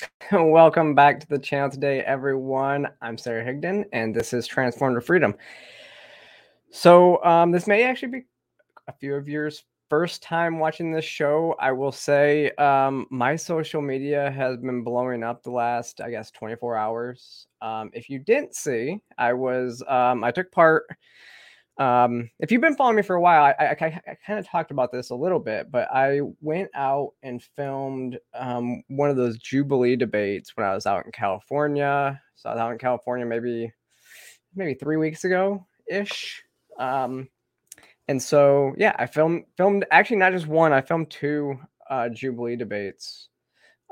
Welcome back to the channel today, everyone. I'm Sarah Higdon, and this is Transform to Freedom. So, um, this may actually be a few of yours first time watching this show. I will say um, my social media has been blowing up the last, I guess, 24 hours. Um, if you didn't see, I was um, I took part um, if you've been following me for a while, I, I, I, kind of talked about this a little bit, but I went out and filmed um, one of those Jubilee debates when I was out in California. So I was out in California maybe maybe three weeks ago ish. Um, and so yeah, I filmed filmed actually not just one, I filmed two uh, Jubilee debates.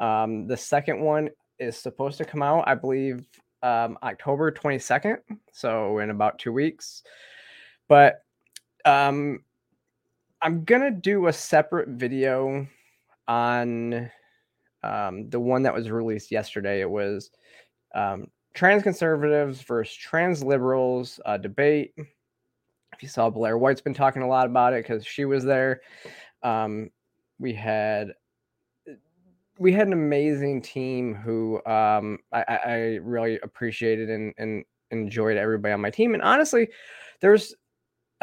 Um, the second one is supposed to come out, I believe, um, October 22nd. So in about two weeks. But um, I'm gonna do a separate video on um, the one that was released yesterday. It was um, trans conservatives versus trans liberals uh, debate. If you saw Blair White's been talking a lot about it because she was there. Um, we had we had an amazing team who um, I, I, really appreciated and, and enjoyed everybody on my team. And honestly, there's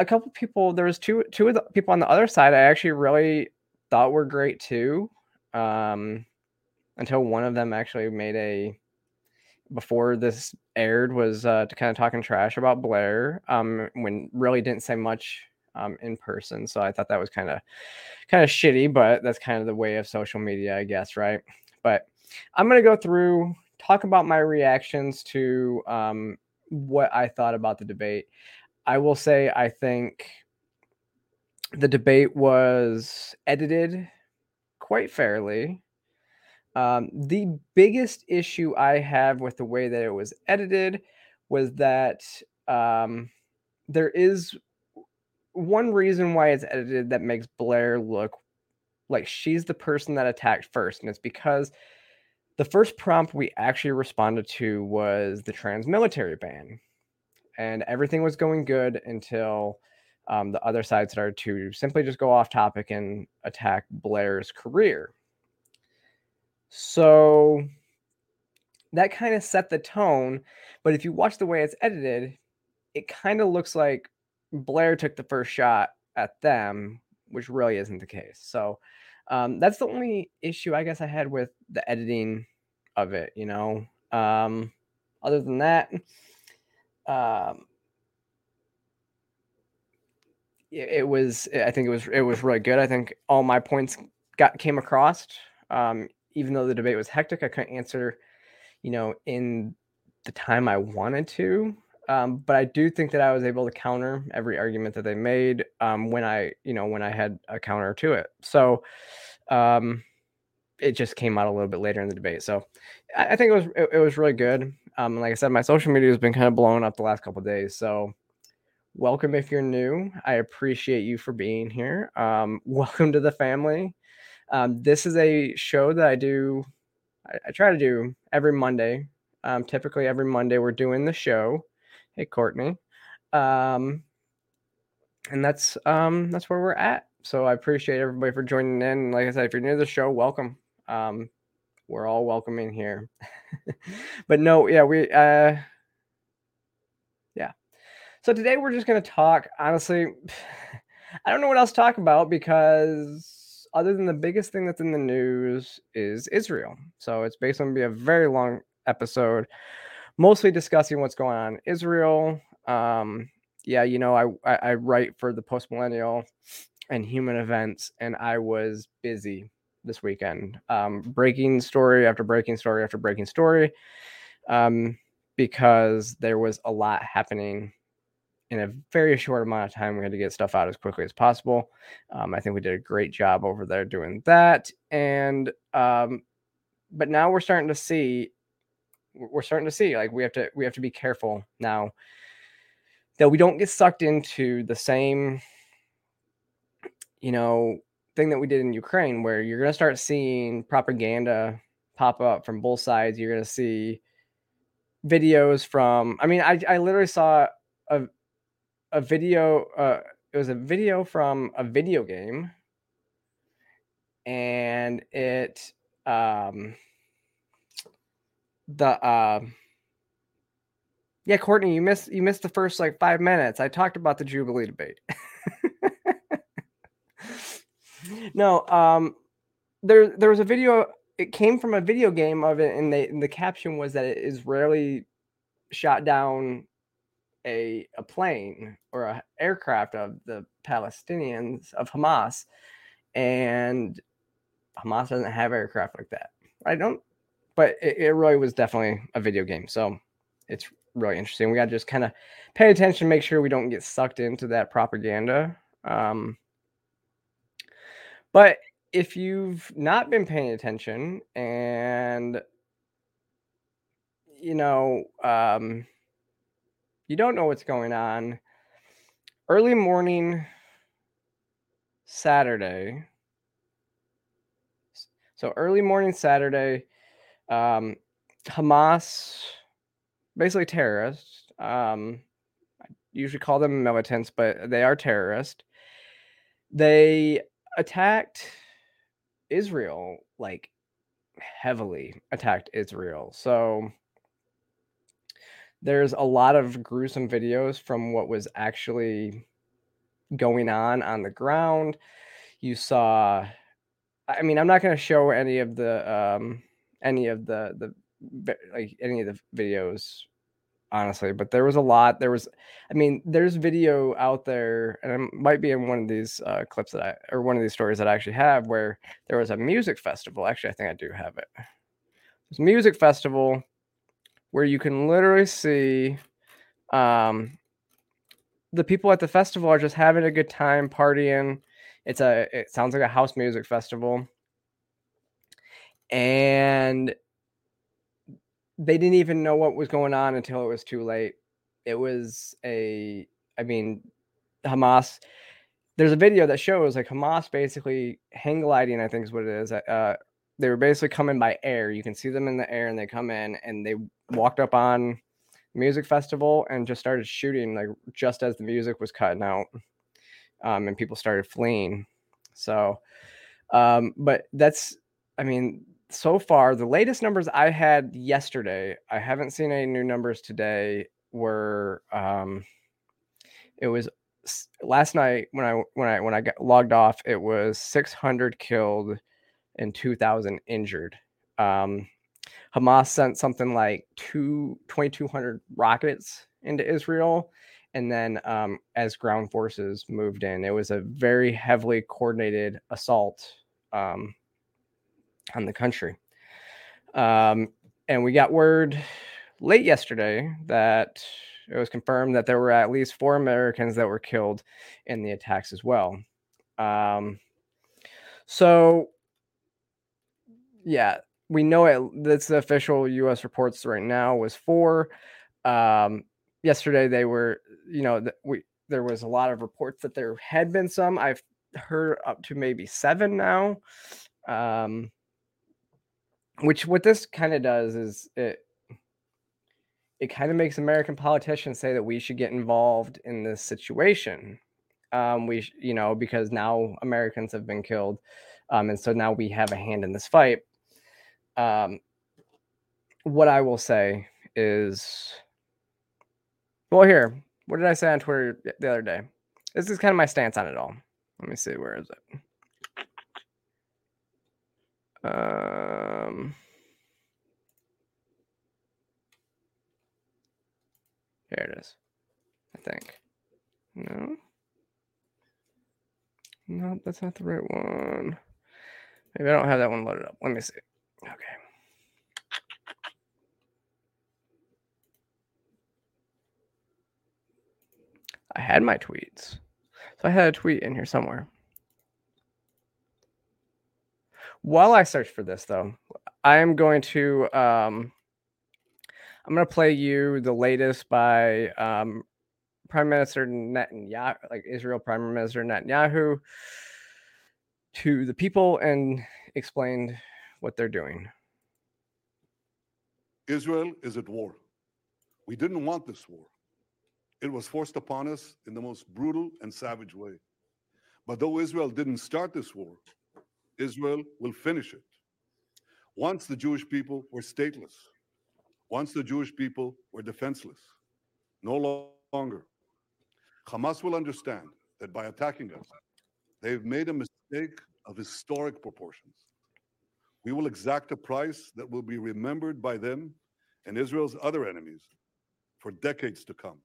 a couple people there was two two of the people on the other side I actually really thought were great too. Um until one of them actually made a before this aired was uh to kind of talking trash about Blair um when really didn't say much um in person. So I thought that was kind of kind of shitty, but that's kind of the way of social media, I guess, right? But I'm going to go through talk about my reactions to um what I thought about the debate. I will say I think the debate was edited quite fairly. Um, the biggest issue I have with the way that it was edited was that um, there is one reason why it's edited that makes Blair look like she's the person that attacked first, and it's because the first prompt we actually responded to was the trans military ban and everything was going good until um, the other side started to simply just go off topic and attack Blair's career. So that kind of set the tone. But if you watch the way it's edited, it kind of looks like Blair took the first shot at them, which really isn't the case. So um, that's the only issue I guess I had with the editing of it, you know. Um, other than that, um, it, was I think it was it was really good. I think all my points got came across. Um, even though the debate was hectic, I couldn't answer, you know, in the time I wanted to. Um, but I do think that I was able to counter every argument that they made um, when I, you know, when I had a counter to it. So um, it just came out a little bit later in the debate. So I, I think it was it, it was really good. Um, like I said, my social media has been kind of blowing up the last couple days. So, welcome if you're new. I appreciate you for being here. Um, welcome to the family. Um, this is a show that I do. I, I try to do every Monday. Um, typically, every Monday we're doing the show. Hey, Courtney. Um, and that's um, that's where we're at. So I appreciate everybody for joining in. Like I said, if you're new to the show, welcome. Um, we're all welcoming here. but no, yeah, we uh yeah. So today we're just going to talk honestly I don't know what else to talk about because other than the biggest thing that's in the news is Israel. So it's basically going to be a very long episode mostly discussing what's going on in Israel. Um yeah, you know, I I, I write for the post millennial and human events and I was busy this weekend. Um, breaking story after breaking story after breaking story, um, because there was a lot happening in a very short amount of time. We had to get stuff out as quickly as possible. Um, I think we did a great job over there doing that. And um, but now we're starting to see, we're starting to see like we have to we have to be careful now that we don't get sucked into the same you know thing that we did in Ukraine, where you're going to start seeing propaganda pop up from both sides. You're going to see videos from. I mean, I I literally saw a a video. Uh, it was a video from a video game, and it um the uh yeah, Courtney, you missed you missed the first like five minutes. I talked about the Jubilee debate. no, um, there there was a video. It came from a video game of it, and, they, and the caption was that it is rarely shot down a a plane or a aircraft of the Palestinians of Hamas, and Hamas doesn't have aircraft like that. I don't, but it, it really was definitely a video game. So it's really interesting. We got to just kind of pay attention, make sure we don't get sucked into that propaganda. Um, but if you've not been paying attention and you know um, you don't know what's going on, early morning Saturday. So early morning Saturday, um, Hamas basically terrorists. Um, I usually call them militants, but they are terrorists. They attacked Israel, like heavily attacked Israel. So there's a lot of gruesome videos from what was actually going on on the ground. You saw, I mean, I'm not going to show any of the um, any of the the like any of the videos honestly but there was a lot there was i mean there's video out there and it might be in one of these uh, clips that i or one of these stories that i actually have where there was a music festival actually i think i do have it. It's music festival where you can literally see um the people at the festival are just having a good time partying. It's a it sounds like a house music festival. And they didn't even know what was going on until it was too late. It was a, I mean, Hamas. There's a video that shows like Hamas basically hang gliding. I think is what it is. Uh, they were basically coming by air. You can see them in the air, and they come in and they walked up on music festival and just started shooting like just as the music was cutting out, um, and people started fleeing. So, um, but that's, I mean, so far, the latest numbers I had yesterday, I haven't seen any new numbers today, were um it was last night when I when I when I got logged off, it was 600 killed and 2000 injured. Um Hamas sent something like two 2200 rockets into Israel and then um, as ground forces moved in, it was a very heavily coordinated assault um, on the country. Um, and we got word late yesterday that it was confirmed that there were at least four Americans that were killed in the attacks as well. Um, so, yeah, we know it. That's the official U.S. reports right now was four. Um, yesterday they were, you know, we there was a lot of reports that there had been some. I've heard up to maybe seven now. Um, which what this kind of does is it it kind of makes American politicians say that we should get involved in this situation. Um, we, you know, because now Americans have been killed, um, and so now we have a hand in this fight. Um, what I will say is, well, here, what did I say on Twitter the other day? This is kind of my stance on it all. Let me see, where is it? Um, here it is. I think. No. No, that's not the right one. Maybe I don't have that one loaded up. Let me see. Okay. I had my tweets. So I had a tweet in here somewhere. While I search for this, though, I am going to um, I'm going to play you the latest by um, Prime Minister Netanyahu, like Israel Prime Minister Netanyahu, to the people and explained what they're doing. Israel is at war. We didn't want this war. It was forced upon us in the most brutal and savage way. But though Israel didn't start this war, Israel will finish it. Once the Jewish people were stateless. Once the Jewish people were defenseless. No longer. Hamas will understand that by attacking us, they've made a mistake of historic proportions. We will exact a price that will be remembered by them and Israel's other enemies for decades to come.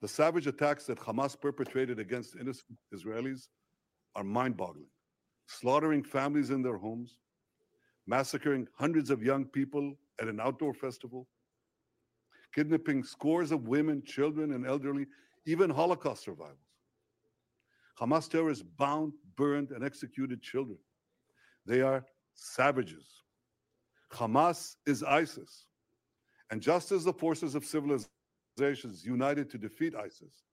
The savage attacks that Hamas perpetrated against innocent Israelis are mind boggling, slaughtering families in their homes, massacring hundreds of young people at an outdoor festival, kidnapping scores of women, children, and elderly, even Holocaust survivors. Hamas terrorists bound, burned, and executed children. They are savages. Hamas is ISIS. And just as the forces of civilizations united to defeat ISIS,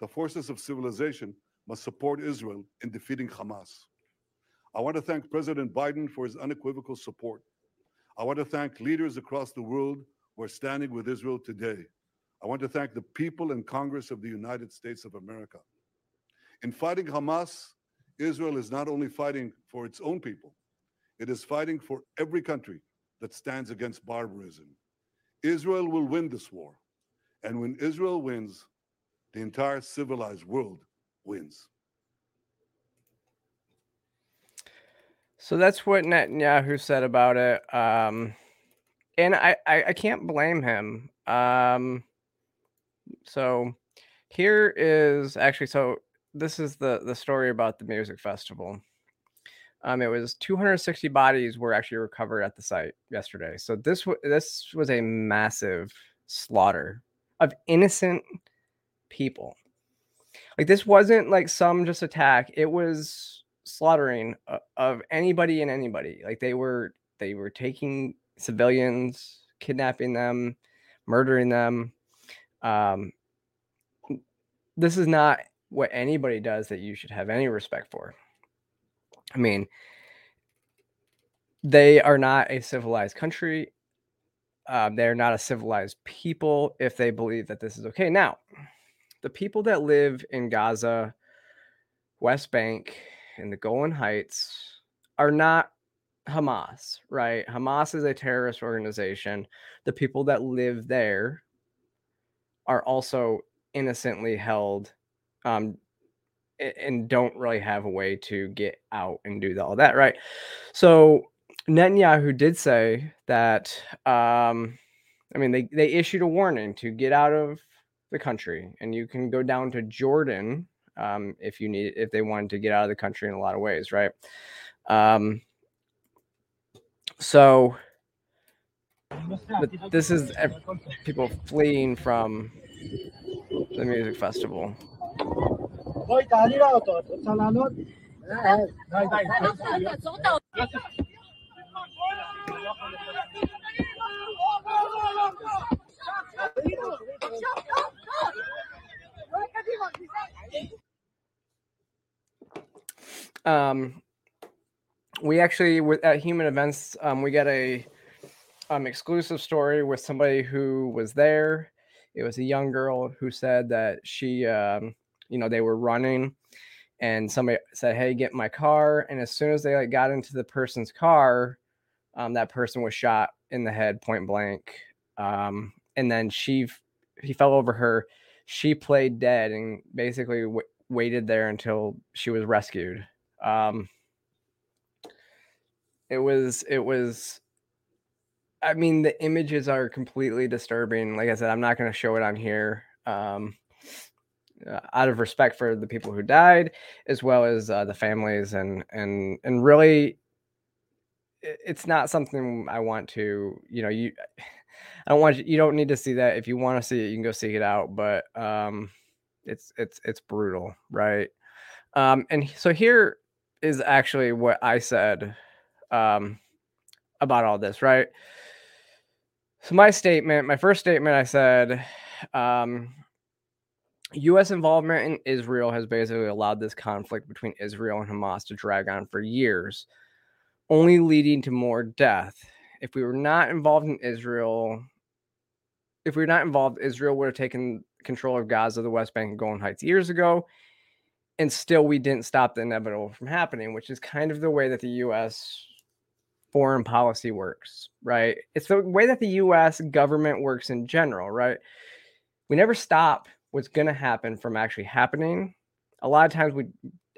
the forces of civilization must support Israel in defeating Hamas. I want to thank President Biden for his unequivocal support. I want to thank leaders across the world who are standing with Israel today. I want to thank the people and Congress of the United States of America. In fighting Hamas, Israel is not only fighting for its own people, it is fighting for every country that stands against barbarism. Israel will win this war. And when Israel wins, the entire civilized world wins. So that's what Netanyahu said about it. Um, and I, I, I can't blame him. Um, so here is actually so this is the the story about the music festival. Um, it was 260 bodies were actually recovered at the site yesterday. So this w- this was a massive slaughter of innocent people. Like this wasn't like some just attack. It was slaughtering of anybody and anybody. Like they were they were taking civilians, kidnapping them, murdering them. Um, this is not what anybody does that you should have any respect for. I mean, they are not a civilized country. Um, they're not a civilized people if they believe that this is okay. Now, the people that live in Gaza, West Bank, and the Golan Heights are not Hamas, right? Hamas is a terrorist organization. The people that live there are also innocently held um, and don't really have a way to get out and do all that, right? So Netanyahu did say that. Um, I mean, they they issued a warning to get out of the country, and you can go down to Jordan um, if you need if they wanted to get out of the country in a lot of ways, right? Um, so this is people fleeing from the music festival. Um, we actually at Human Events, um, we got a um, exclusive story with somebody who was there. It was a young girl who said that she um, you know, they were running and somebody said, Hey, get my car. And as soon as they like got into the person's car, um, that person was shot in the head point blank. Um, and then she, he fell over her. She played dead and basically w- waited there until she was rescued. Um, it was, it was, I mean, the images are completely disturbing. Like I said, I'm not going to show it on here. Um, uh, out of respect for the people who died, as well as uh, the families, and and and really, it's not something I want to. You know, you. I don't want you. You don't need to see that. If you want to see it, you can go seek it out. But um, it's it's it's brutal, right? Um, and so here is actually what I said um, about all this, right? So my statement, my first statement, I said, um, U.S. involvement in Israel has basically allowed this conflict between Israel and Hamas to drag on for years, only leading to more death. If we were not involved in Israel, if we were not involved, Israel would have taken control of Gaza, the West Bank, and Golan Heights years ago, and still we didn't stop the inevitable from happening, which is kind of the way that the U.S. foreign policy works, right? It's the way that the US government works in general, right? We never stop what's going to happen from actually happening. A lot of times we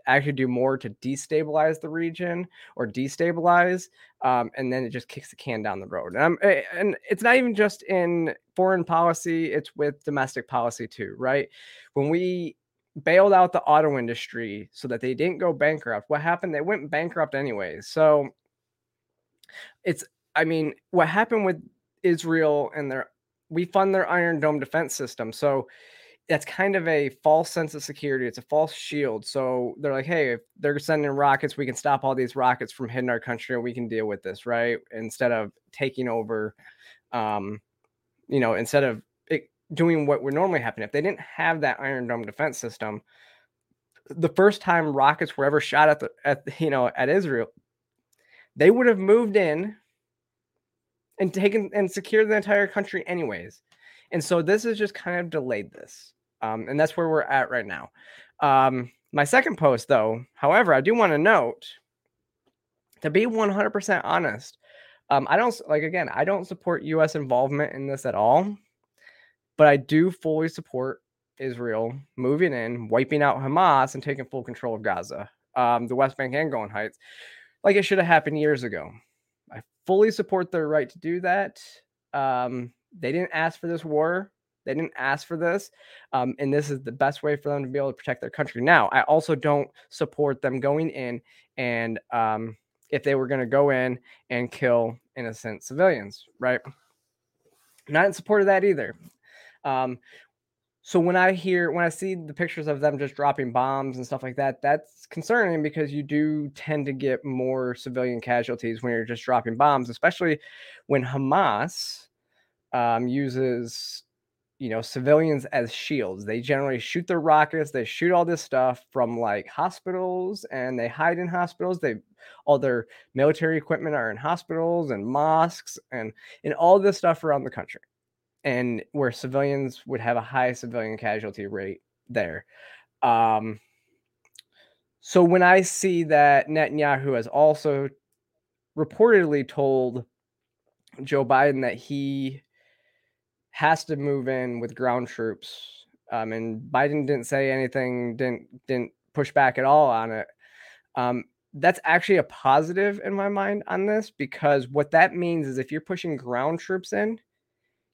actually do more to destabilize the region or destabilize, um, and then it just kicks the can down the road. And, eh, and it's not even just in foreign policy; it's with domestic policy too, right? When we bailed out the auto industry so that they didn't go bankrupt, what happened? They went bankrupt anyways. So it's, I mean, what happened with Israel and their we fund their Iron Dome defense system. So that's kind of a false sense of security. It's a false shield. So they're like, hey, if they're sending rockets, we can stop all these rockets from hitting our country and we can deal with this, right? Instead of taking over, um, you know, instead of doing what would normally happen. If they didn't have that Iron Dome defense system, the first time rockets were ever shot at the at you know at Israel, they would have moved in and taken and secured the entire country anyways. And so this has just kind of delayed this. Um, and that's where we're at right now. Um, my second post, though, however, I do want to note to be 100% honest, um, I don't like again, I don't support US involvement in this at all, but I do fully support Israel moving in, wiping out Hamas, and taking full control of Gaza, um, the West Bank and Golan Heights, like it should have happened years ago. I fully support their right to do that. Um, they didn't ask for this war. They didn't ask for this. Um, and this is the best way for them to be able to protect their country. Now, I also don't support them going in and um, if they were going to go in and kill innocent civilians, right? Not in support of that either. Um, so when I hear, when I see the pictures of them just dropping bombs and stuff like that, that's concerning because you do tend to get more civilian casualties when you're just dropping bombs, especially when Hamas um, uses you know civilians as shields. They generally shoot their rockets they shoot all this stuff from like hospitals and they hide in hospitals. They all their military equipment are in hospitals and mosques and and all this stuff around the country and where civilians would have a high civilian casualty rate there um so when i see that netanyahu has also reportedly told joe biden that he has to move in with ground troops. Um, and Biden didn't say anything, didn't didn't push back at all on it. Um, that's actually a positive in my mind on this because what that means is if you're pushing ground troops in,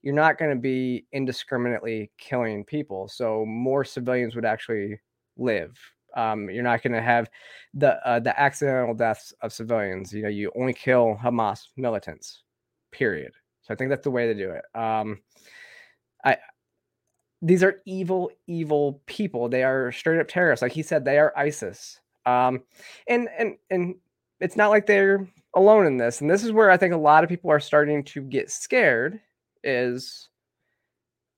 you're not going to be indiscriminately killing people. So more civilians would actually live. Um, you're not going to have the uh, the accidental deaths of civilians. You know, you only kill Hamas militants. Period. So I think that's the way to do it. Um, I these are evil, evil people. They are straight up terrorists. Like he said, they are ISIS. Um, and and and it's not like they're alone in this. And this is where I think a lot of people are starting to get scared. Is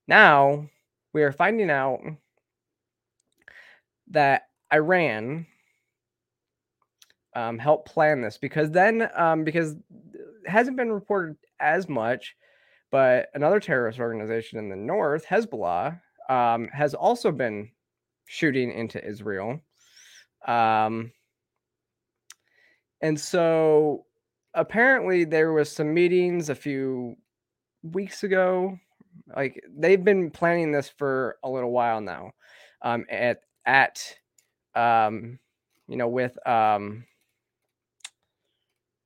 now we are finding out that Iran um, helped plan this because then um, because it hasn't been reported as much, but another terrorist organization in the north, Hezbollah, um, has also been shooting into Israel. Um, and so apparently there was some meetings a few weeks ago. Like they've been planning this for a little while now. Um, at at um, you know, with um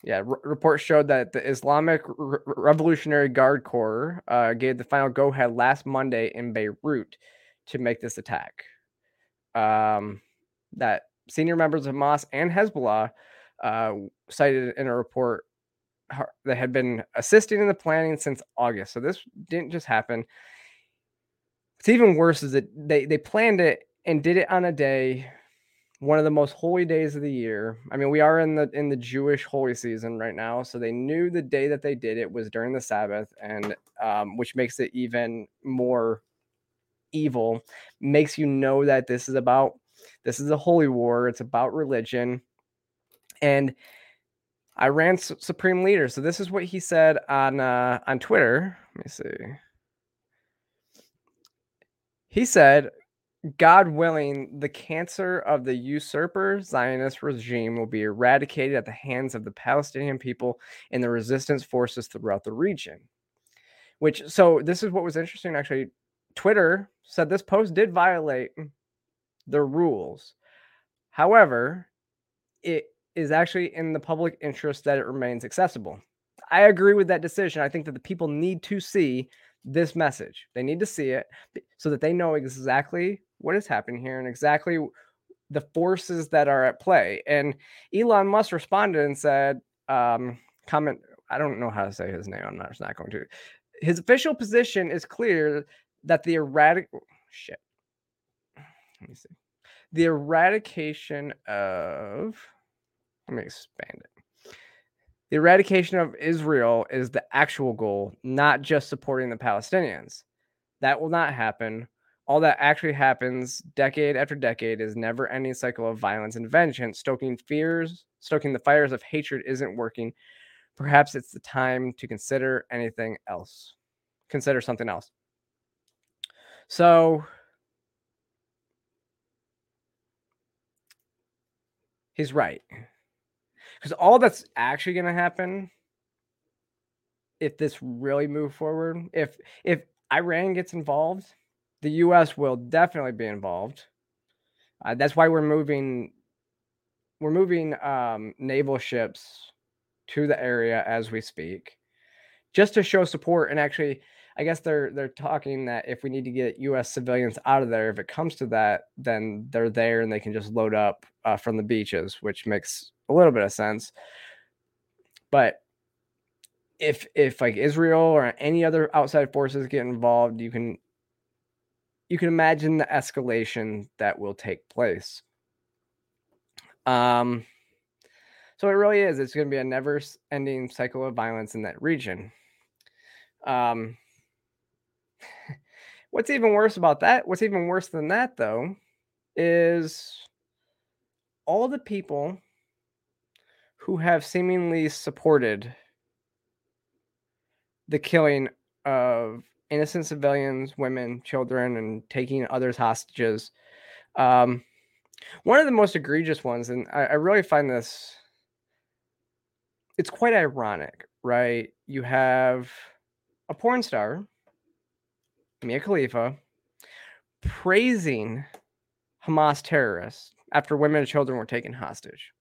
yeah, r- reports showed that the Islamic R- Revolutionary Guard Corps uh, gave the final go ahead last Monday in Beirut to make this attack. Um, that senior members of Hamas and Hezbollah uh, cited in a report that had been assisting in the planning since August. So this didn't just happen. What's even worse is that they they planned it and did it on a day one of the most holy days of the year. I mean, we are in the in the Jewish holy season right now, so they knew the day that they did it was during the Sabbath, and um, which makes it even more evil. Makes you know that this is about this is a holy war. It's about religion, and Iran's supreme leader. So this is what he said on uh, on Twitter. Let me see. He said God willing, the cancer of the usurper Zionist regime will be eradicated at the hands of the Palestinian people and the resistance forces throughout the region. Which, so this is what was interesting actually. Twitter said this post did violate the rules. However, it is actually in the public interest that it remains accessible. I agree with that decision. I think that the people need to see this message. They need to see it so that they know exactly what is happening here and exactly the forces that are at play. And Elon Musk responded and said, um, comment, I don't know how to say his name. I'm not, not going to. His official position is clear that the erratic oh, shit. Let me see. The eradication of let me expand it. The eradication of Israel is the actual goal, not just supporting the Palestinians. That will not happen. All that actually happens decade after decade is never ending cycle of violence and vengeance. Stoking fears, stoking the fires of hatred isn't working. Perhaps it's the time to consider anything else. Consider something else. So he's right because all that's actually going to happen if this really move forward if if iran gets involved the us will definitely be involved. Uh, that's why we're moving we're moving um, naval ships to the area as we speak just to show support and actually i guess they're they're talking that if we need to get us civilians out of there if it comes to that then they're there and they can just load up uh, from the beaches which makes a little bit of sense. But if if like Israel or any other outside forces get involved, you can you can imagine the escalation that will take place. Um so it really is. It's going to be a never-ending cycle of violence in that region. Um what's even worse about that? What's even worse than that though is all the people who have seemingly supported the killing of innocent civilians, women, children, and taking others hostages. Um, one of the most egregious ones, and I, I really find this, it's quite ironic, right? You have a porn star, Mia Khalifa, praising Hamas terrorists after women and children were taken hostage.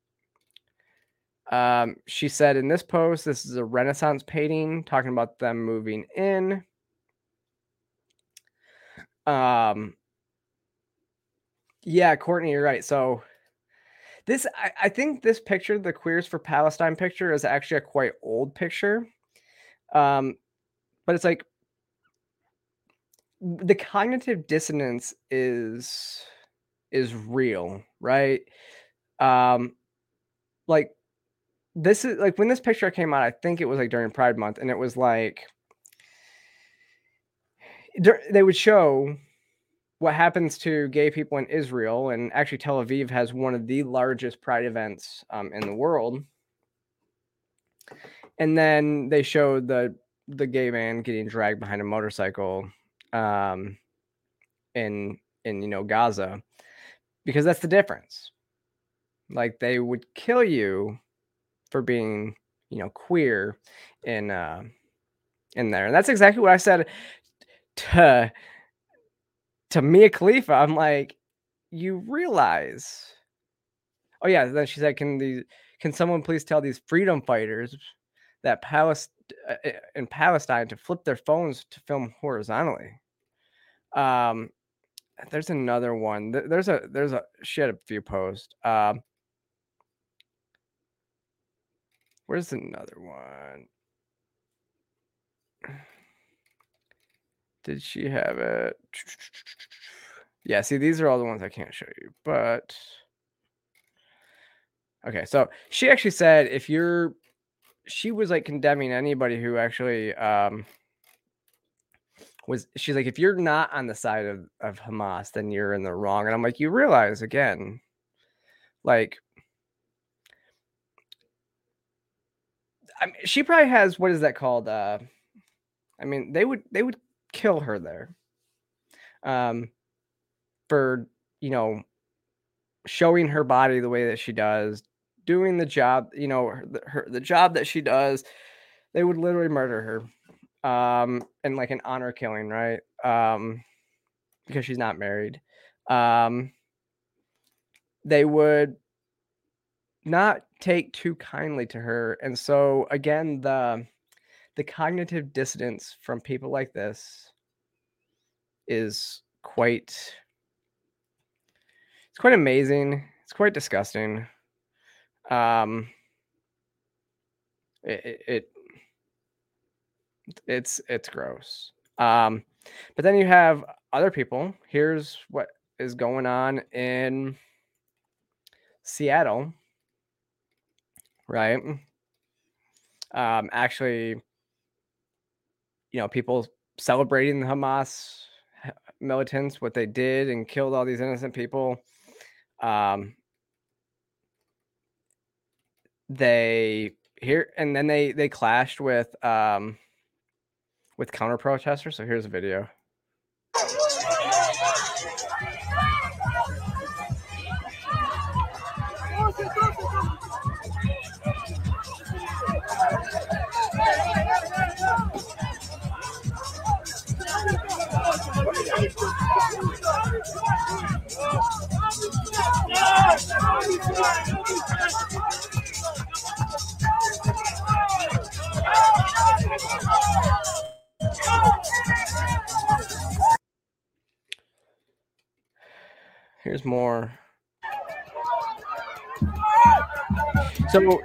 Um, she said in this post, this is a Renaissance painting talking about them moving in. Um, yeah, Courtney, you're right. So this, I, I think this picture, the Queers for Palestine picture, is actually a quite old picture. Um, but it's like the cognitive dissonance is is real, right? Um, like this is like when this picture came out, I think it was like during Pride Month, and it was like they would show what happens to gay people in Israel, and actually Tel Aviv has one of the largest Pride events um, in the world. And then they showed the the gay man getting dragged behind a motorcycle um, in in you know Gaza, because that's the difference. Like they would kill you for being, you know, queer in uh in there. And that's exactly what I said to to Mia Khalifa. I'm like, you realize. Oh yeah, then she said, Can these can someone please tell these freedom fighters that Palestine uh, in Palestine to flip their phones to film horizontally? Um there's another one. There's a there's a she had a few posts. Um Where's another one? Did she have it? Yeah, see, these are all the ones I can't show you, but okay. So she actually said if you're, she was like condemning anybody who actually um was. She's like, if you're not on the side of of Hamas, then you're in the wrong. And I'm like, you realize again, like I mean, she probably has what is that called? Uh, I mean, they would they would kill her there. Um, for you know showing her body the way that she does, doing the job, you know, her, her the job that she does, they would literally murder her. Um and like an honor killing, right? Um because she's not married. Um they would not take too kindly to her. And so again, the the cognitive dissonance from people like this is quite it's quite amazing. It's quite disgusting. Um it, it it's it's gross. Um but then you have other people. Here's what is going on in Seattle right? Um, actually, you know, people celebrating the Hamas militants, what they did and killed all these innocent people. Um, they here and then they they clashed with um with counter protesters. So here's a video. So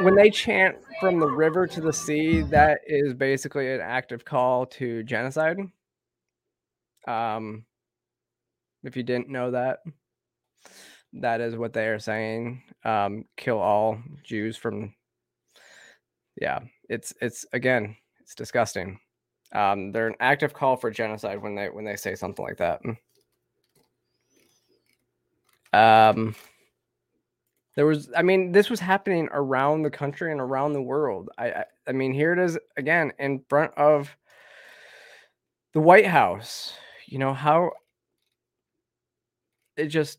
when they chant from the river to the sea, that is basically an active call to genocide. Um, if you didn't know that, that is what they are saying. Um, kill all Jews from. Yeah, it's it's again, it's disgusting. Um, they're an active call for genocide when they when they say something like that. Um, there was, I mean, this was happening around the country and around the world. I, I, I mean, here it is again in front of the White House. You know how it just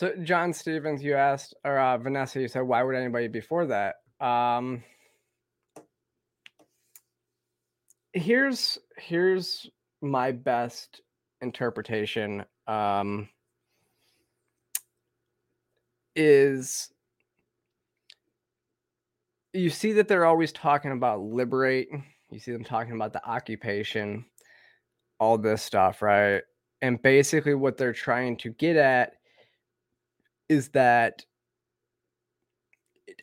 So, John Stevens, you asked, or uh, Vanessa, you said, why would anybody be before that? Um, here's here's my best interpretation. Um, is you see that they're always talking about liberate. You see them talking about the occupation, all this stuff, right? And basically, what they're trying to get at is that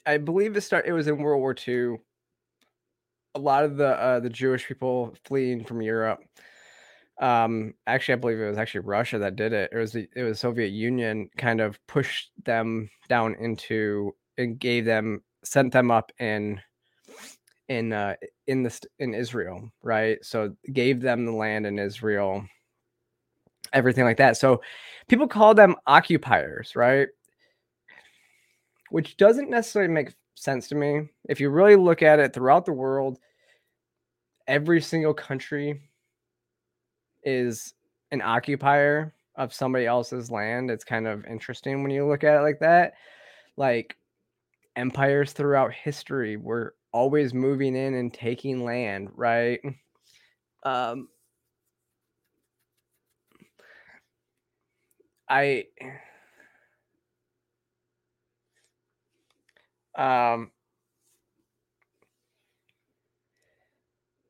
I believe it start it was in World War II. A lot of the uh, the Jewish people fleeing from Europe. Um, actually, I believe it was actually Russia that did it. It was the it was Soviet Union kind of pushed them down into and gave them sent them up in in uh in the in Israel, right? So gave them the land in Israel, everything like that. So people call them occupiers, right? Which doesn't necessarily make sense to me. If you really look at it throughout the world, every single country is an occupier of somebody else's land. It's kind of interesting when you look at it like that. Like empires throughout history were always moving in and taking land, right? Um I Um,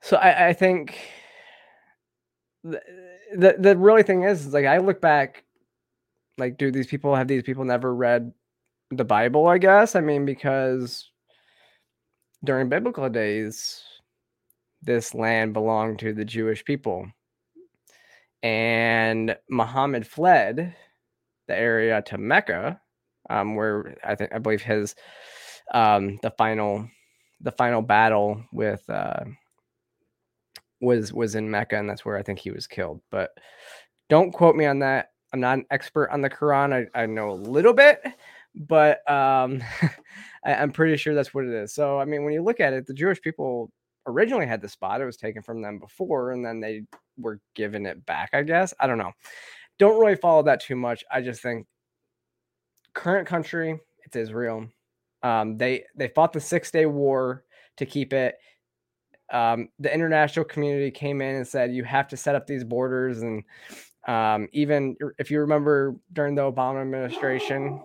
So I, I think the, the the really thing is, is like I look back, like, do these people have these people never read the Bible? I guess I mean because during biblical days, this land belonged to the Jewish people, and Muhammad fled the area to Mecca, um, where I think I believe his um, the final the final battle with uh, was was in Mecca, and that's where I think he was killed. But don't quote me on that. I'm not an expert on the Quran. I, I know a little bit, but um, I, I'm pretty sure that's what it is. So I mean, when you look at it, the Jewish people originally had the spot. It was taken from them before, and then they were given it back. I guess I don't know. Don't really follow that too much. I just think current country, it's Israel. Um, they they fought the Six Day War to keep it. Um, the international community came in and said you have to set up these borders, and um, even if you remember during the Obama administration.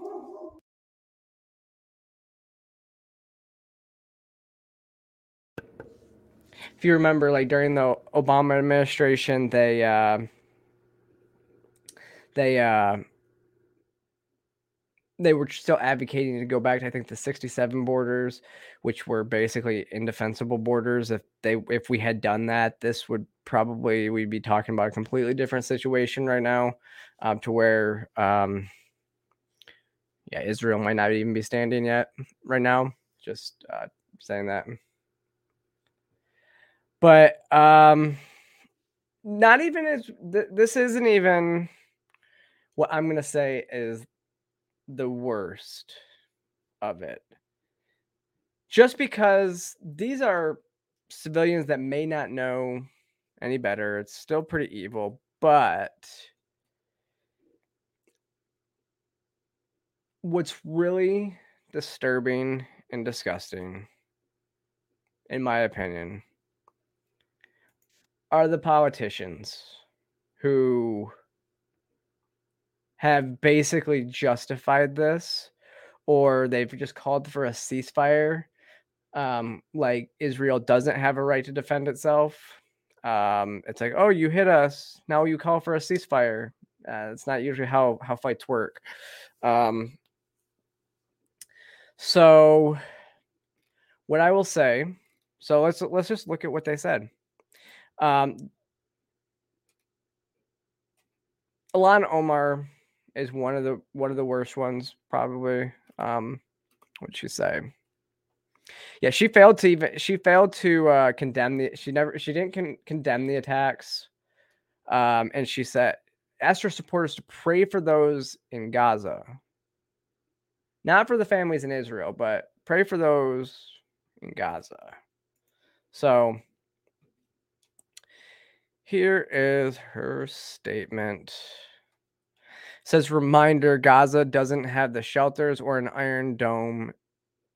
If you remember, like during the Obama administration, they uh, they uh, they were still advocating to go back to I think the 67 borders, which were basically indefensible borders. If they if we had done that, this would probably we'd be talking about a completely different situation right now, um, to where um, yeah, Israel might not even be standing yet right now. Just uh, saying that. But um, not even as th- this isn't even what I'm gonna say is the worst of it. Just because these are civilians that may not know any better, it's still pretty evil, but what's really disturbing and disgusting, in my opinion, are the politicians who have basically justified this or they've just called for a ceasefire um like israel doesn't have a right to defend itself um it's like oh you hit us now you call for a ceasefire. Uh, it's not usually how how fights work. Um so what i will say so let's let's just look at what they said. Um Ilhan Omar is one of the one of the worst ones probably. Um, what'd she say? Yeah, she failed to even she failed to uh, condemn the she never she didn't con- condemn the attacks. Um, and she said asked her supporters to pray for those in Gaza. Not for the families in Israel, but pray for those in Gaza. So here is her statement says reminder Gaza doesn't have the shelters or an iron dome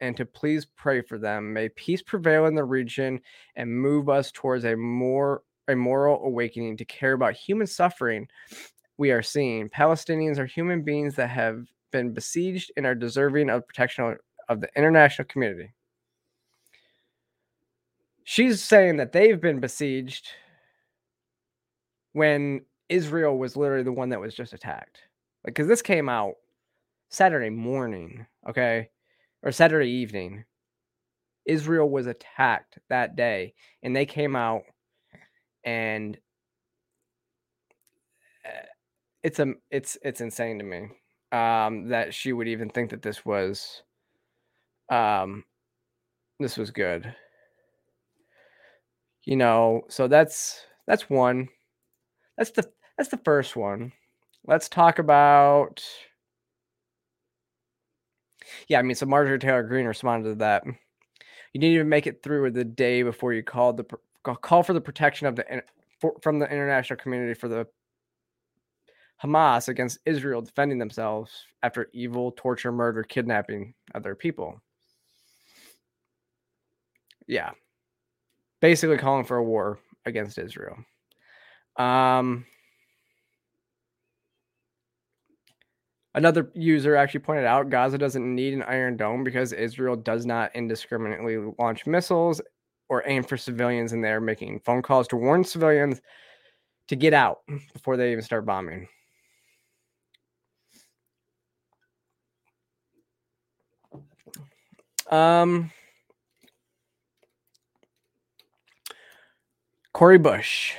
and to please pray for them. May peace prevail in the region and move us towards a more a moral awakening to care about human suffering we are seeing. Palestinians are human beings that have been besieged and are deserving of protection of the international community. She's saying that they've been besieged when Israel was literally the one that was just attacked. Because this came out Saturday morning, okay, or Saturday evening. Israel was attacked that day, and they came out and eh, it's a it's it's insane to me um, that she would even think that this was um this was good. You know so that's that's one. That's the that's the first one let's talk about. Yeah, I mean, so Marjorie Taylor Greene responded to that. You didn't even make it through the day before you called the call for the protection of the for, from the international community for the Hamas against Israel defending themselves after evil, torture, murder, kidnapping other people. Yeah. Basically calling for a war against Israel. Um Another user actually pointed out Gaza doesn't need an Iron Dome because Israel does not indiscriminately launch missiles or aim for civilians, and they're making phone calls to warn civilians to get out before they even start bombing. Um, Cori Bush.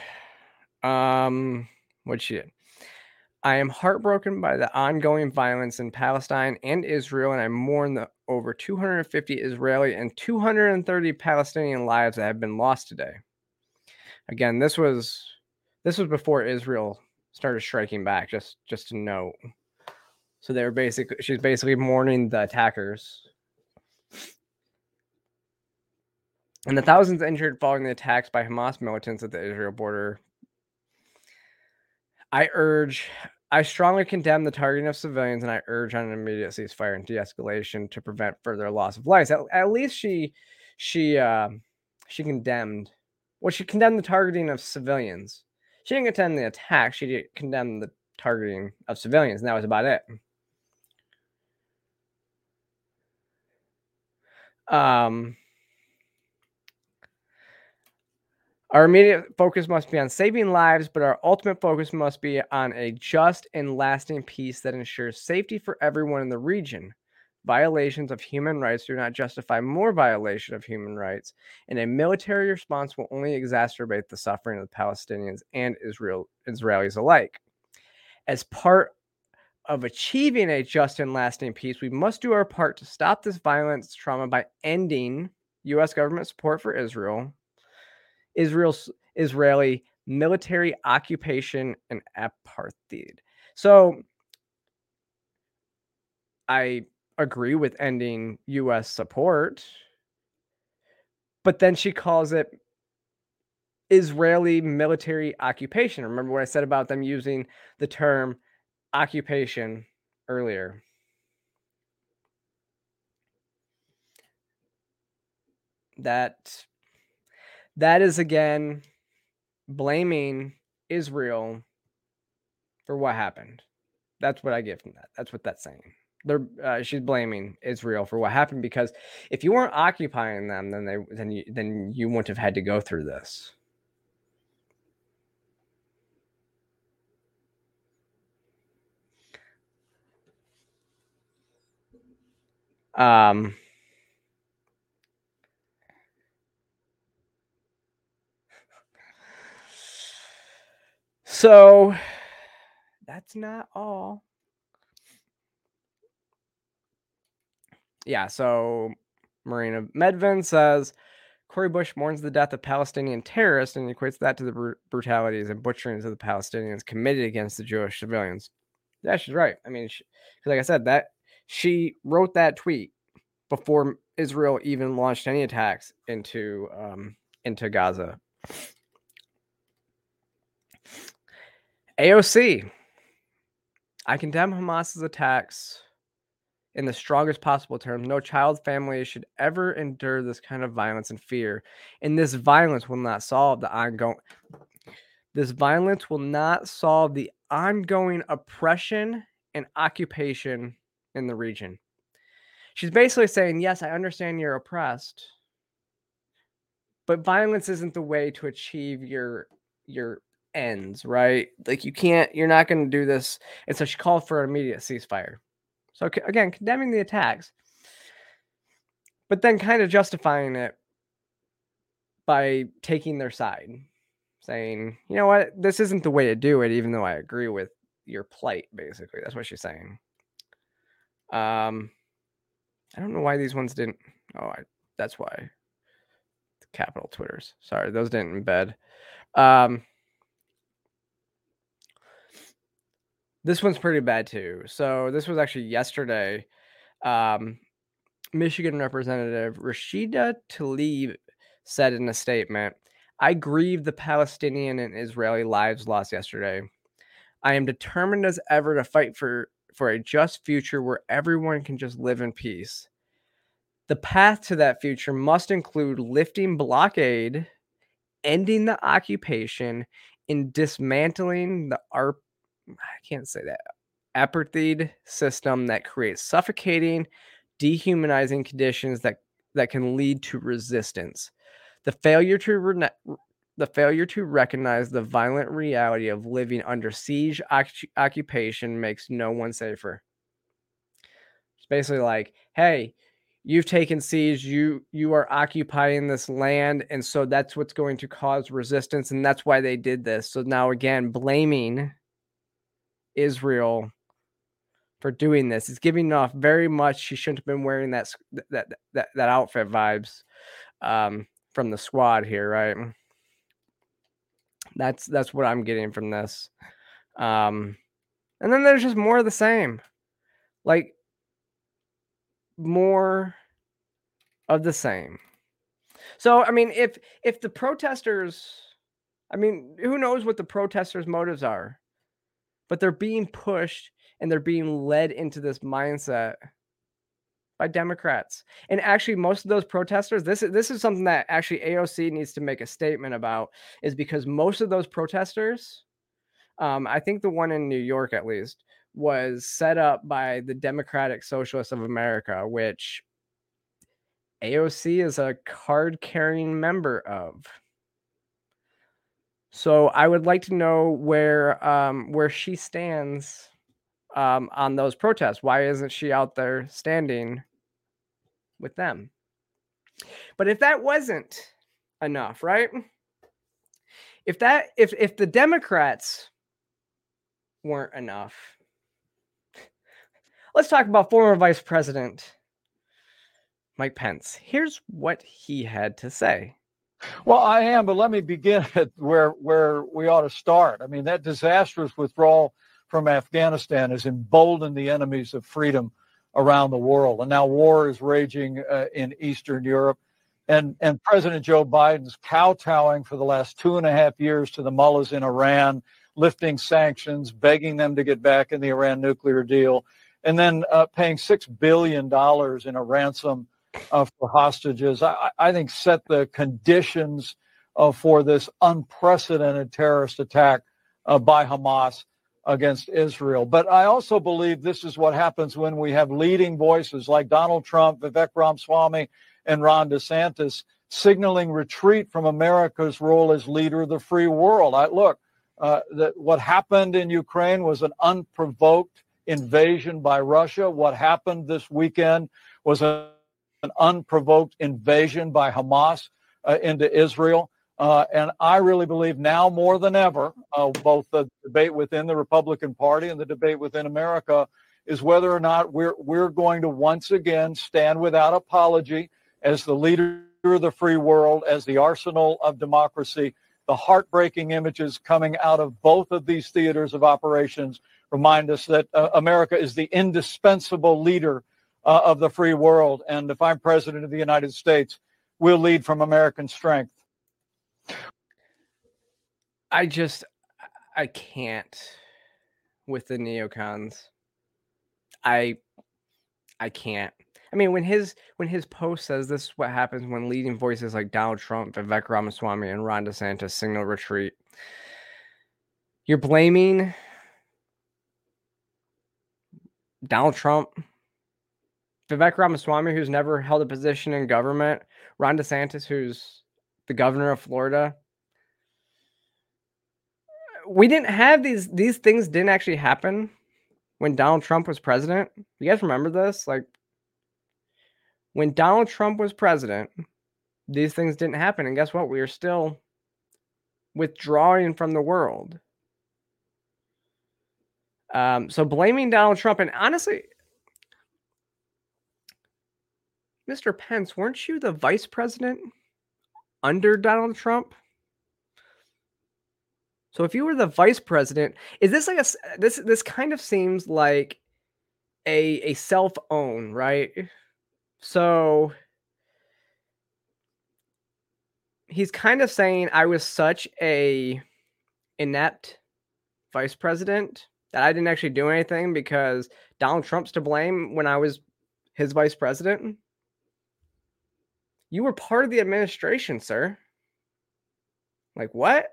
Um, what she did. I am heartbroken by the ongoing violence in Palestine and Israel, and I mourn the over 250 Israeli and 230 Palestinian lives that have been lost today. Again, this was this was before Israel started striking back. Just just to note. So they were basically she's basically mourning the attackers. And the thousands injured following the attacks by Hamas militants at the Israel border I urge, I strongly condemn the targeting of civilians, and I urge on an immediate ceasefire and de-escalation to prevent further loss of lives. At, at least she, she, uh, she condemned. Well, she condemned the targeting of civilians. She didn't condemn the attack. She did condemn the targeting of civilians, and that was about it. Um, Our immediate focus must be on saving lives, but our ultimate focus must be on a just and lasting peace that ensures safety for everyone in the region. Violations of human rights do not justify more violation of human rights, and a military response will only exacerbate the suffering of the Palestinians and Israel Israelis alike. As part of achieving a just and lasting peace, we must do our part to stop this violence trauma by ending U.S. government support for Israel, Israel's Israeli military occupation and apartheid. So I agree with ending US support, but then she calls it Israeli military occupation. Remember what I said about them using the term occupation earlier. That that is again blaming Israel for what happened. That's what I get from that. That's what that's saying. They're uh, she's blaming Israel for what happened because if you weren't occupying them, then they then you then you wouldn't have had to go through this. Um So that's not all. Yeah, so Marina Medvin says Cori Bush mourns the death of Palestinian terrorists and equates that to the br- brutalities and butcherings of the Palestinians committed against the Jewish civilians. Yeah, she's right. I mean, she, like I said, that she wrote that tweet before Israel even launched any attacks into um, into Gaza. AOC. I condemn Hamas's attacks in the strongest possible terms. No child family should ever endure this kind of violence and fear. And this violence will not solve the ongoing this violence will not solve the ongoing oppression and occupation in the region. She's basically saying, Yes, I understand you're oppressed, but violence isn't the way to achieve your your ends, right? Like you can't, you're not going to do this. And so she called for an immediate ceasefire. So again, condemning the attacks, but then kind of justifying it by taking their side, saying, you know what, this isn't the way to do it, even though I agree with your plight, basically. That's what she's saying. Um, I don't know why these ones didn't. Oh, I, that's why. The capital Twitters. Sorry, those didn't embed. Um, This one's pretty bad too. So this was actually yesterday. Um, Michigan Representative Rashida Tlaib said in a statement, I grieve the Palestinian and Israeli lives lost yesterday. I am determined as ever to fight for, for a just future where everyone can just live in peace. The path to that future must include lifting blockade, ending the occupation, and dismantling the ARP I can't say that apartheid system that creates suffocating, dehumanizing conditions that that can lead to resistance. The failure to the failure to recognize the violent reality of living under siege occu- occupation makes no one safer. It's basically like, hey, you've taken siege, you you are occupying this land, and so that's what's going to cause resistance, and that's why they did this. So now again, blaming Israel for doing this is giving off very much she shouldn't have been wearing that that that that outfit vibes um, from the squad here, right? That's that's what I'm getting from this. Um, and then there's just more of the same, like more of the same. So I mean, if if the protesters, I mean, who knows what the protesters' motives are, but they're being pushed and they're being led into this mindset by Democrats. And actually, most of those protesters, this is this is something that actually AOC needs to make a statement about, is because most of those protesters, um, I think the one in New York at least, was set up by the Democratic Socialists of America, which AOC is a card carrying member of. So I would like to know where um, where she stands um, on those protests. Why isn't she out there standing with them? But if that wasn't enough, right? If that if if the Democrats weren't enough, let's talk about former Vice President Mike Pence. Here's what he had to say. Well, I am, but let me begin at where where we ought to start. I mean, that disastrous withdrawal from Afghanistan has emboldened the enemies of freedom around the world. And now war is raging uh, in Eastern Europe. And, and President Joe Biden's kowtowing for the last two and a half years to the mullahs in Iran, lifting sanctions, begging them to get back in the Iran nuclear deal, and then uh, paying $6 billion in a ransom uh, for hostages, I, I, think set the conditions uh, for this unprecedented terrorist attack uh, by Hamas against Israel. But I also believe this is what happens when we have leading voices like Donald Trump, Vivek Ramaswamy, and Ron DeSantis signaling retreat from America's role as leader of the free world. I look, uh, that what happened in Ukraine was an unprovoked invasion by Russia. What happened this weekend was a, an unprovoked invasion by Hamas uh, into Israel. Uh, and I really believe now more than ever, uh, both the debate within the Republican Party and the debate within America is whether or not we're we're going to once again stand without apology as the leader of the free world, as the arsenal of democracy. The heartbreaking images coming out of both of these theaters of operations remind us that uh, America is the indispensable leader uh, of the free world. And if I'm president of the United States, we'll lead from American strength. I just I can't with the neocons. I I can't. I mean, when his when his post says this is what happens when leading voices like Donald Trump, Vivek Ramaswamy, and Ron DeSantis signal retreat, you're blaming Donald Trump, Vivek Ramaswamy, who's never held a position in government, Ron DeSantis, who's the governor of Florida. We didn't have these these things didn't actually happen when Donald Trump was president. You guys remember this? Like when Donald Trump was president, these things didn't happen. And guess what? We are still withdrawing from the world. Um, so blaming Donald Trump, and honestly, Mr. Pence, weren't you the vice president under Donald Trump? So if you were the vice president, is this like a this this kind of seems like a a self own, right? So he's kind of saying I was such a inept vice president that I didn't actually do anything because Donald Trump's to blame when I was his vice president. You were part of the administration, sir. Like what?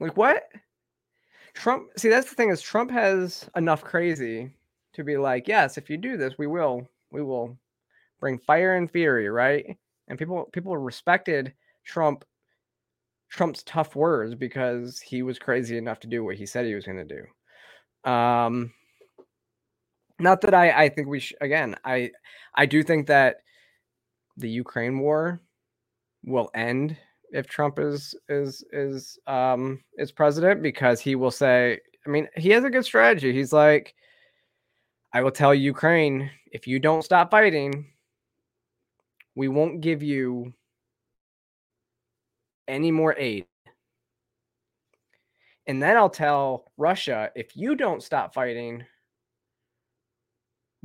Like what? Trump, see, that's the thing is Trump has enough crazy to be like, yes, if you do this, we will, we will bring fire and fury, right? And people people respected Trump Trump's tough words because he was crazy enough to do what he said he was going to do. Um, not that I I think we should again I I do think that the Ukraine war will end if Trump is is is um is president because he will say I mean he has a good strategy. He's like I will tell Ukraine if you don't stop fighting we won't give you any more aid. And then I'll tell Russia if you don't stop fighting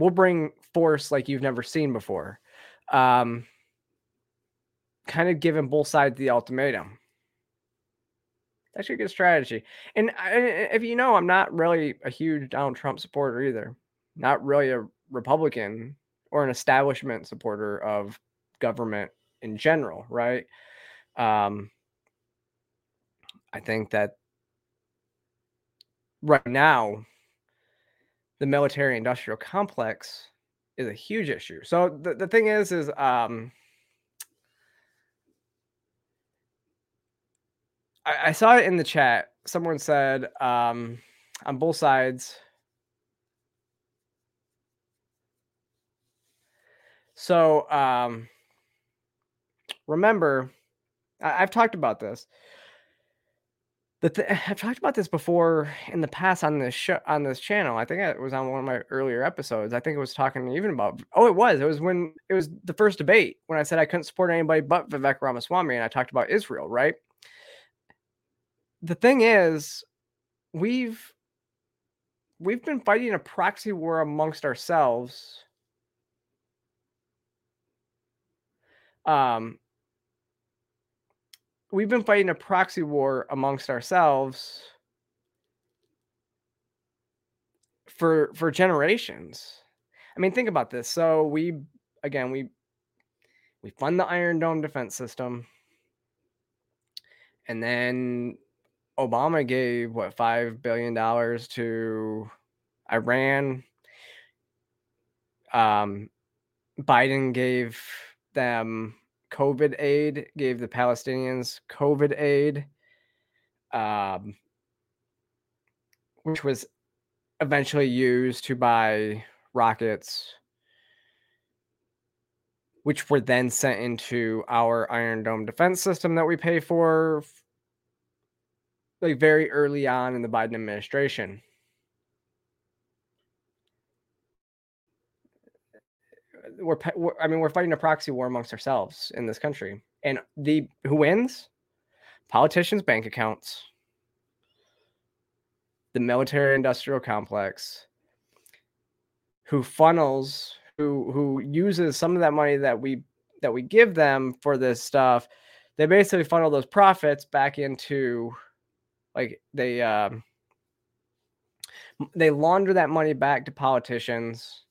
we'll bring force like you've never seen before. Um, kind of giving both sides the ultimatum. That's a good strategy. And I, if you know, I'm not really a huge Donald Trump supporter either. Not really a Republican or an establishment supporter of government in general, right? Um, I think that right now the military industrial complex is a huge issue. So the, the thing is, is um, I, I saw it in the chat. Someone said um, on both sides. So um, remember, I, I've talked about this the th- I've talked about this before in the past on this show on this channel. I think it was on one of my earlier episodes. I think it was talking even about oh it was it was when it was the first debate when I said I couldn't support anybody but Vivek Ramaswamy and I talked about Israel, right? The thing is, we've we've been fighting a proxy war amongst ourselves. Um, we've been fighting a proxy war amongst ourselves for for generations. I mean, think about this. So we again we we fund the Iron Dome defense system, and then Obama gave what five billion dollars to Iran. Um, Biden gave them COVID aid, gave the Palestinians COVID aid, um, which was eventually used to buy rockets, which were then sent into our Iron Dome defense system that we pay for like very early on in the Biden administration. We're, we're, I mean we're fighting a proxy war amongst ourselves in this country, and the who wins? Politicians' bank accounts, the military-industrial complex, who funnels, who who uses some of that money that we that we give them for this stuff. They basically funnel those profits back into, like they um, they launder that money back to politicians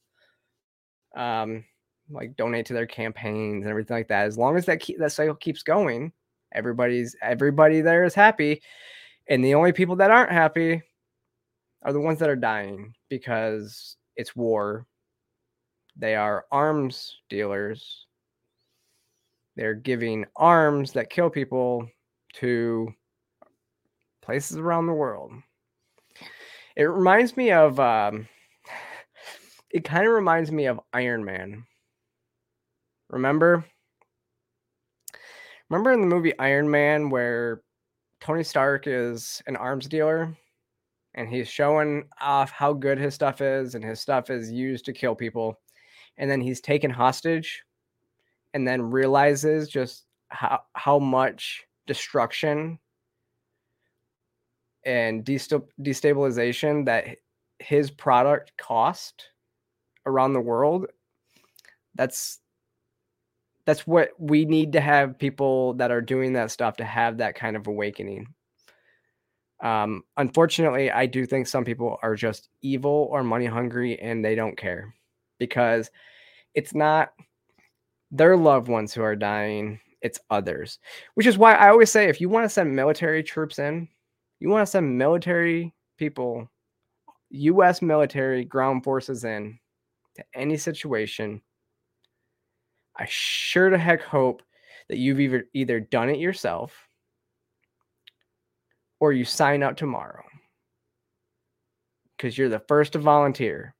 um, like donate to their campaigns and everything like that. As long as that that cycle keeps going, everybody's everybody there is happy, and the only people that aren't happy are the ones that are dying because it's war. They are arms dealers. They're giving arms that kill people to places around the world. It reminds me of um, it kind of reminds me of Iron Man. Remember? Remember in the movie Iron Man where Tony Stark is an arms dealer and he's showing off how good his stuff is and his stuff is used to kill people and then he's taken hostage and then realizes just how how much destruction and destabilization that his product cost around the world that's that's what we need to have people that are doing that stuff to have that kind of awakening. Um, unfortunately i do think some people are just evil or money hungry and they don't care because it's not their loved ones who are dying it's others which is why i always say if you want to send military troops in you want to send military people us military ground forces in to any situation, I sure to heck hope that you've either either done it yourself or you sign up tomorrow because you're the first to volunteer.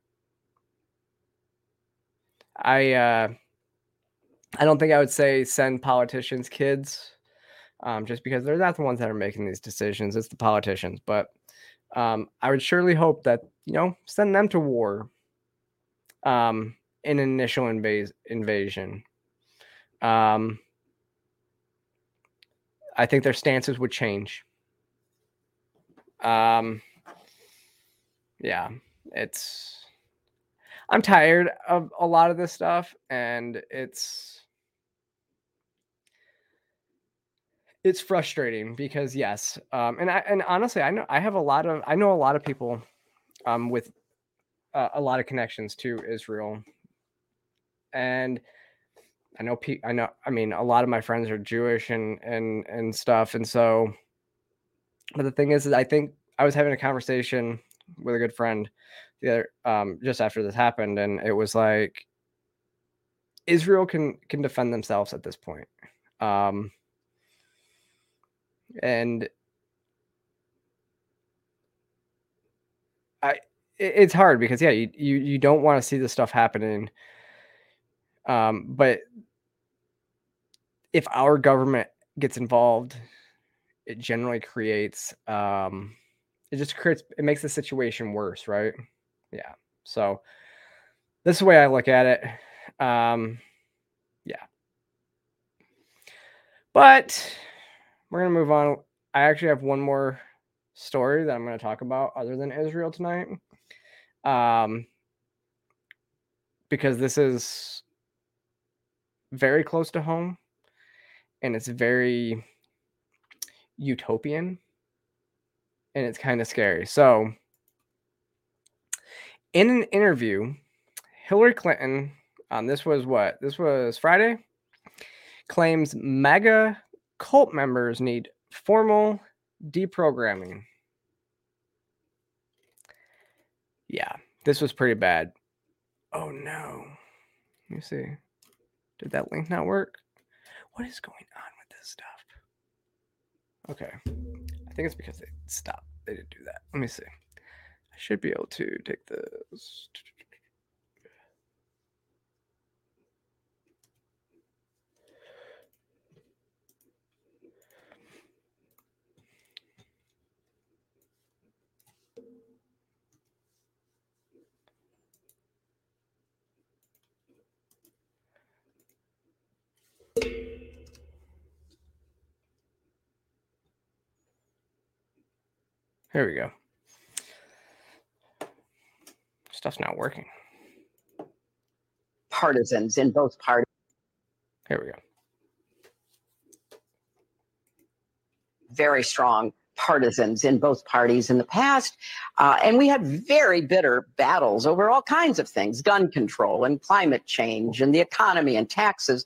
I uh, I don't think I would say send politicians kids, um, just because they're not the ones that are making these decisions. It's the politicians, but um, I would surely hope that you know send them to war. Um, in an initial invas- invasion. Um, I think their stances would change. Um, yeah, it's. I'm tired of a lot of this stuff, and it's it's frustrating because yes, um, and I and honestly, I know I have a lot of I know a lot of people, um, with uh, a lot of connections to Israel, and I know pe- I know I mean a lot of my friends are Jewish and and and stuff, and so. But the thing is, is I think I was having a conversation with a good friend the other um just after this happened and it was like Israel can can defend themselves at this point. Um and I it's hard because yeah, you you, you don't want to see this stuff happening. Um but if our government gets involved, it generally creates um it just creates it makes the situation worse, right? Yeah. So this is the way I look at it. Um yeah. But we're gonna move on. I actually have one more story that I'm gonna talk about other than Israel tonight. Um because this is very close to home and it's very utopian and it's kind of scary. So, in an interview, Hillary Clinton, um, this was what? This was Friday, claims MAGA cult members need formal deprogramming. Yeah, this was pretty bad. Oh no. Let me see. Did that link not work? What is going on with this stuff? Okay. I think it's because they stopped. They didn't do that. Let me see. I should be able to take this. Here we go. Stuff's not working. partisans in both parties. Here we go. very strong partisans in both parties in the past. Uh, and we had very bitter battles over all kinds of things gun control and climate change and the economy and taxes.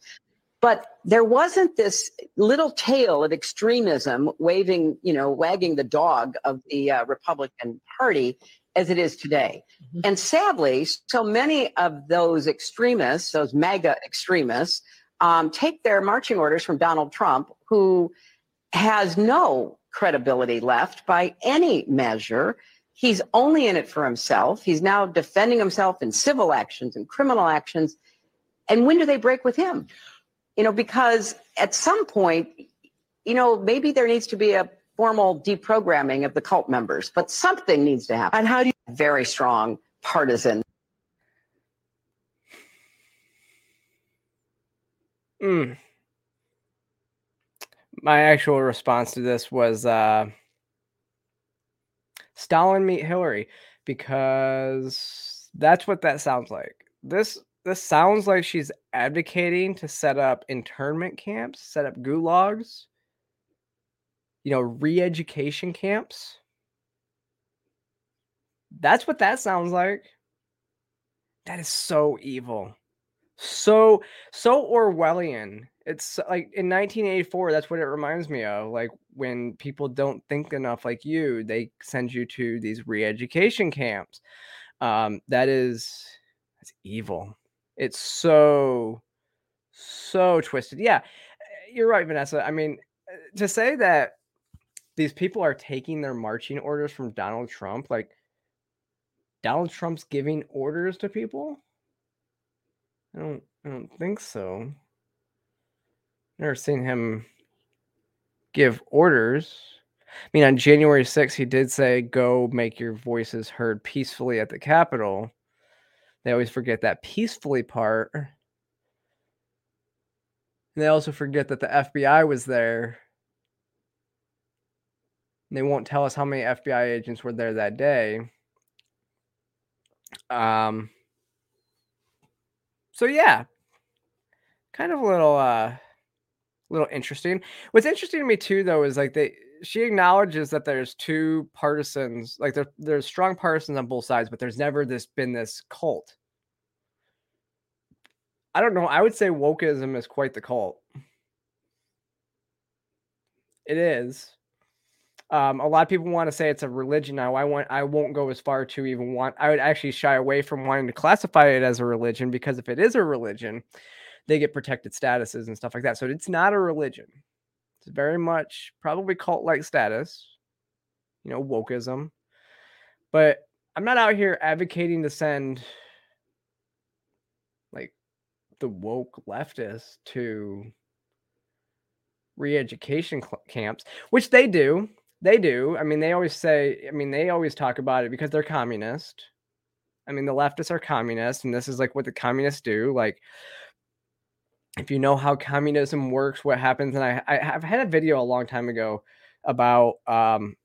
But there wasn't this little tail of extremism waving, you know, wagging the dog of the uh, Republican Party as it is today. Mhm. And sadly, so many of those extremists, those MAGA extremists, um, take their marching orders from Donald Trump, who has no credibility left by any measure. He's only in it for himself. He's now defending himself in civil actions and criminal actions. And when do they break with him? You know, because at some point, you know, maybe there needs to be a formal deprogramming of the cult members, but something needs to happen. And how do you very strong partisan Mm. My actual response to this was uh, Stalin meet Hillary because that's what that sounds like. This this sounds like she's advocating to set up internment camps, set up gulags, you know, re-education camps. That's what that sounds like. That is so evil. So so Orwellian. It's like in 1984, that's what it reminds me of. Like when people don't think enough like you, they send you to these re-education camps. Um, that is that's evil. It's so so twisted. Yeah, you're right, Vanessa. I mean, uh, to say that these people are taking their marching orders from Donald Trump, like Donald Trump's giving orders to people. I don't, I don't think so. Never seen him give orders. I mean, on January 6th, he did say, go make your voices heard peacefully at the Capitol. They always forget that peacefully part. And they also forget that the FBI was there. And they won't tell us how many FBI agents were there that day. Um, so yeah, kind of a little uh little interesting. What's interesting to me too though is like they she acknowledges that there's two partisans, like there, there's strong partisans on both sides, but there's never this been this cult. I don't know. I would say wokeism is quite the cult. It is. Um, a lot of people want to say it's a religion now. I want I won't go as far to even want I would actually shy away from wanting to classify it as a religion because if it is a religion, they get protected statuses and stuff like that. So it's not a religion. It's very much probably cult like status, you know, wokeism. But I'm not out here advocating to send like the woke leftists to re-education cl- camps, which they do. They do. I mean, they always say, I mean, they always talk about it because they're communist. I mean, the leftists are communists, and this is like what the communists do. Like, if you know how communism works, what happens, and I, I have had a video a long time ago about um,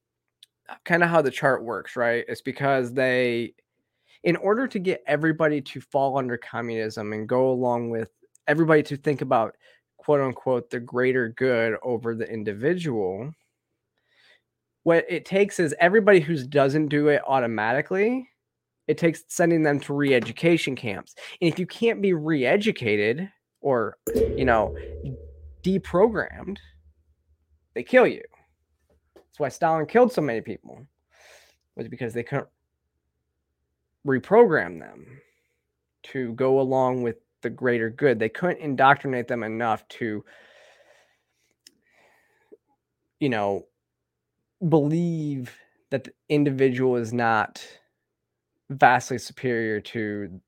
kind of how the chart works, right? It's because they, in order to get everybody to fall under communism and go along with everybody to think about quote unquote the greater good over the individual, what it takes is everybody who doesn't do it automatically it takes sending them to re-education camps and if you can't be re-educated or you know deprogrammed they kill you. That's why stalin killed so many people was because they couldn't reprogram them to go along with the greater good. They couldn't indoctrinate them enough to you know believe that the individual is not vastly superior to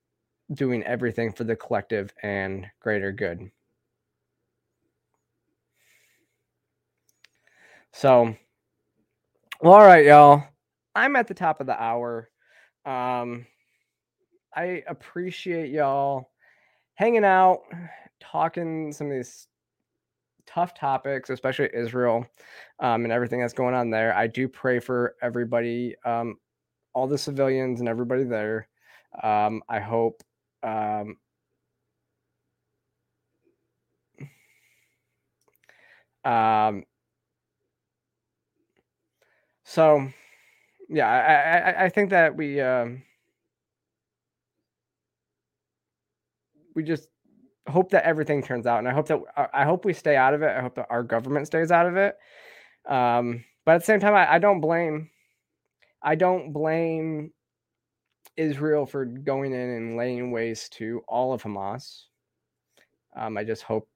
doing everything for the collective and greater good. So, well, all right, y'all. I'm at the top of the hour. Um, I appreciate y'all hanging out, talking some of these tough topics, especially Israel um, and everything that's going on there. I do pray for everybody, um, all the civilians and everybody there. Um, I hope um, um, so yeah, I, I, I think that we um, we just hope that everything turns out, and I hope that uh, I hope we stay out of it. I hope that our government stays out of it. Um, but at the same time, I, I don't blame I don't blame Israel for going in and laying waste to all of Hamas. Um, I just hope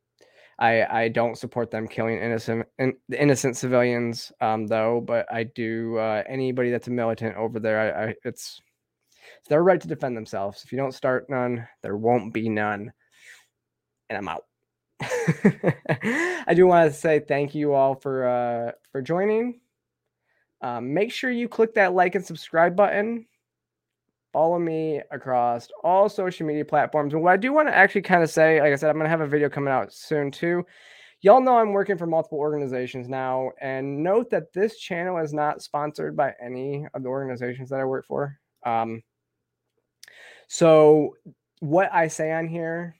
I I don't support them killing innocent in, innocent civilians um, though, but I do uh, anybody that's a militant over there. I, I it's it's their right to defend themselves. If you don't start none, there won't be none. And I'm out. I do want to say thank you all for uh, for joining. Um, make sure you click that like and subscribe button. Follow me across all social media platforms. And what I do want to actually kind of say, like I said, I'm going to have a video coming out soon too. Y'all know I'm working for multiple organizations now. And note that this channel is not sponsored by any of the organizations that I work for. Um, so, what I say on here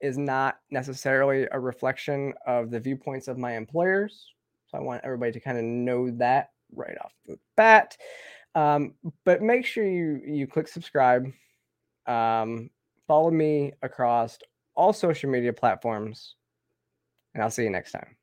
is not necessarily a reflection of the viewpoints of my employers. So, I want everybody to kind of know that right off the bat. Um, but make sure you you click subscribe. Um, follow me across all social media platforms, and I'll see you next time.